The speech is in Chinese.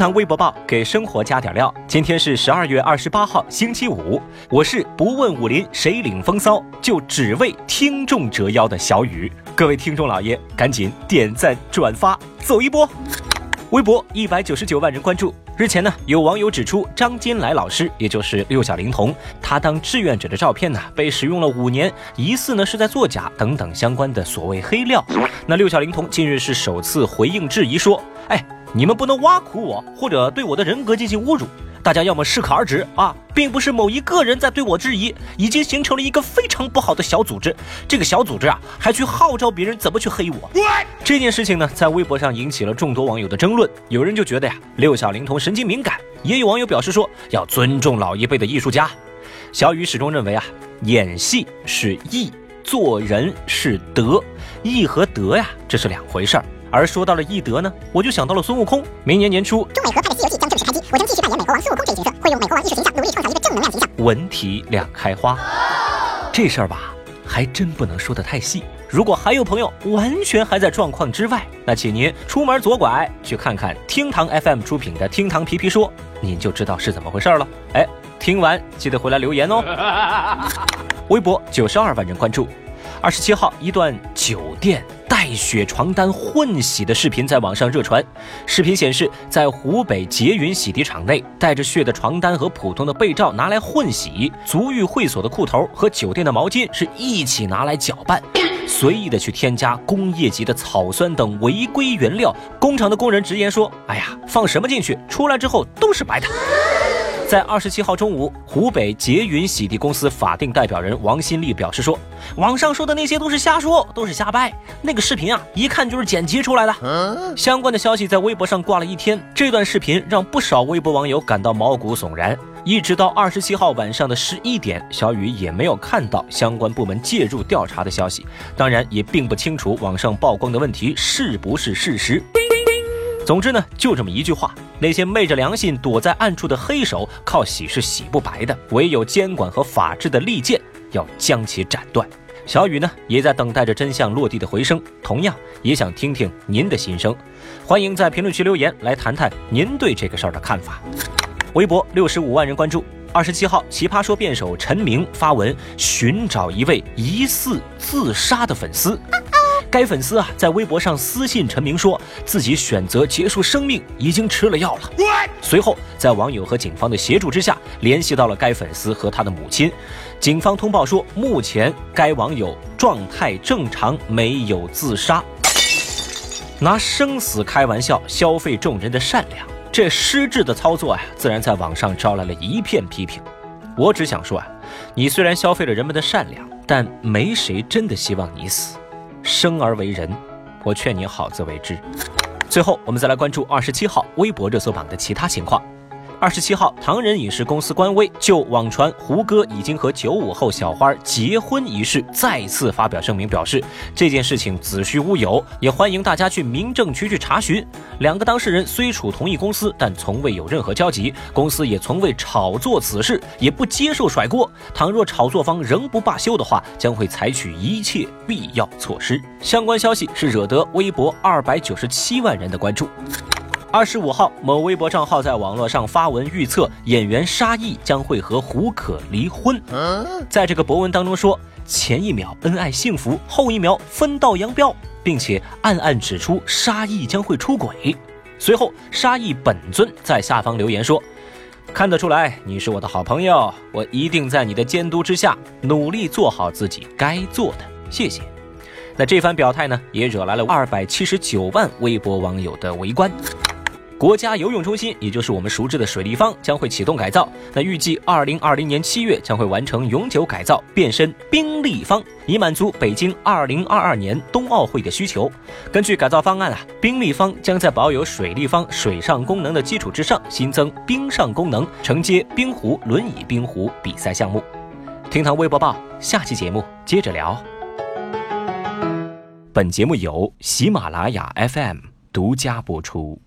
堂微博报给生活加点料。今天是十二月二十八号，星期五。我是不问武林谁领风骚，就只为听众折腰的小雨。各位听众老爷，赶紧点赞转发，走一波！微博一百九十九万人关注。日前呢，有网友指出，张金来老师，也就是六小龄童，他当志愿者的照片呢，被使用了五年，疑似呢是在作假等等相关的所谓黑料。那六小龄童近日是首次回应质疑，说：“哎，你们不能挖苦我，或者对我的人格进行侮辱。”大家要么适可而止啊，并不是某一个人在对我质疑，已经形成了一个非常不好的小组织。这个小组织啊，还去号召别人怎么去黑我。这件事情呢，在微博上引起了众多网友的争论。有人就觉得呀，六小龄童神经敏感；也有网友表示说，要尊重老一辈的艺术家。小雨始终认为啊，演戏是艺，做人是德，艺和德呀，这是两回事儿。而说到了艺德呢，我就想到了孙悟空。明年年初，中美合拍的《西游记》将正式开机，我将继续扮演美国王孙悟空这一角色，会用美国王艺术形象努力创造一个正能量形象。文体两开花，这事儿吧，还真不能说的太细。如果还有朋友完全还在状况之外，那请您出门左拐去看看厅堂 FM 出品的《厅堂皮皮说》，您就知道是怎么回事了。哎，听完记得回来留言哦。微博九十二万人关注。二十七号，一段酒店。带血床单混洗的视频在网上热传。视频显示，在湖北捷云洗涤厂内，带着血的床单和普通的被罩拿来混洗，足浴会所的裤头和酒店的毛巾是一起拿来搅拌，随意的去添加工业级的草酸等违规原料。工厂的工人直言说：“哎呀，放什么进去，出来之后都是白的。”在二十七号中午，湖北捷云洗涤公司法定代表人王新立表示说：“网上说的那些都是瞎说，都是瞎掰。那个视频啊，一看就是剪辑出来的。”相关的消息在微博上挂了一天，这段视频让不少微博网友感到毛骨悚然。一直到二十七号晚上的十一点，小雨也没有看到相关部门介入调查的消息，当然也并不清楚网上曝光的问题是不是事实。总之呢，就这么一句话：那些昧着良心躲在暗处的黑手，靠洗是洗不白的。唯有监管和法治的利剑，要将其斩断。小雨呢，也在等待着真相落地的回声，同样也想听听您的心声。欢迎在评论区留言，来谈谈您对这个事儿的看法。微博六十五万人关注。二十七号，奇葩说辩手陈明发文寻找一位疑似自杀的粉丝。该粉丝啊，在微博上私信陈明，说自己选择结束生命已经吃了药了。随后，在网友和警方的协助之下，联系到了该粉丝和他的母亲。警方通报说，目前该网友状态正常，没有自杀。拿生死开玩笑，消费众人的善良，这失智的操作啊，自然在网上招来了一片批评。我只想说啊，你虽然消费了人们的善良，但没谁真的希望你死。生而为人，我劝你好自为之。最后，我们再来关注二十七号微博热搜榜的其他情况。二十七号，唐人影视公司官微就网传胡歌已经和九五后小花结婚一事再次发表声明，表示这件事情子虚乌有，也欢迎大家去民政局去查询。两个当事人虽处同一公司，但从未有任何交集，公司也从未炒作此事，也不接受甩锅。倘若炒作方仍不罢休的话，将会采取一切必要措施。相关消息是惹得微博二百九十七万人的关注。二十五号，某微博账号在网络上发文预测演员沙溢将会和胡可离婚。在这个博文当中说，前一秒恩爱幸福，后一秒分道扬镳，并且暗暗指出沙溢将会出轨。随后，沙溢本尊在下方留言说：“看得出来你是我的好朋友，我一定在你的监督之下努力做好自己该做的，谢谢。”那这番表态呢，也惹来了二百七十九万微博网友的围观。国家游泳中心，也就是我们熟知的水立方，将会启动改造。那预计二零二零年七月将会完成永久改造，变身冰立方，以满足北京二零二二年冬奥会的需求。根据改造方案啊，冰立方将在保有水立方水上功能的基础之上，新增冰上功能，承接冰壶、轮椅冰壶比赛项目。厅堂微博报，下期节目接着聊。本节目由喜马拉雅 FM 独家播出。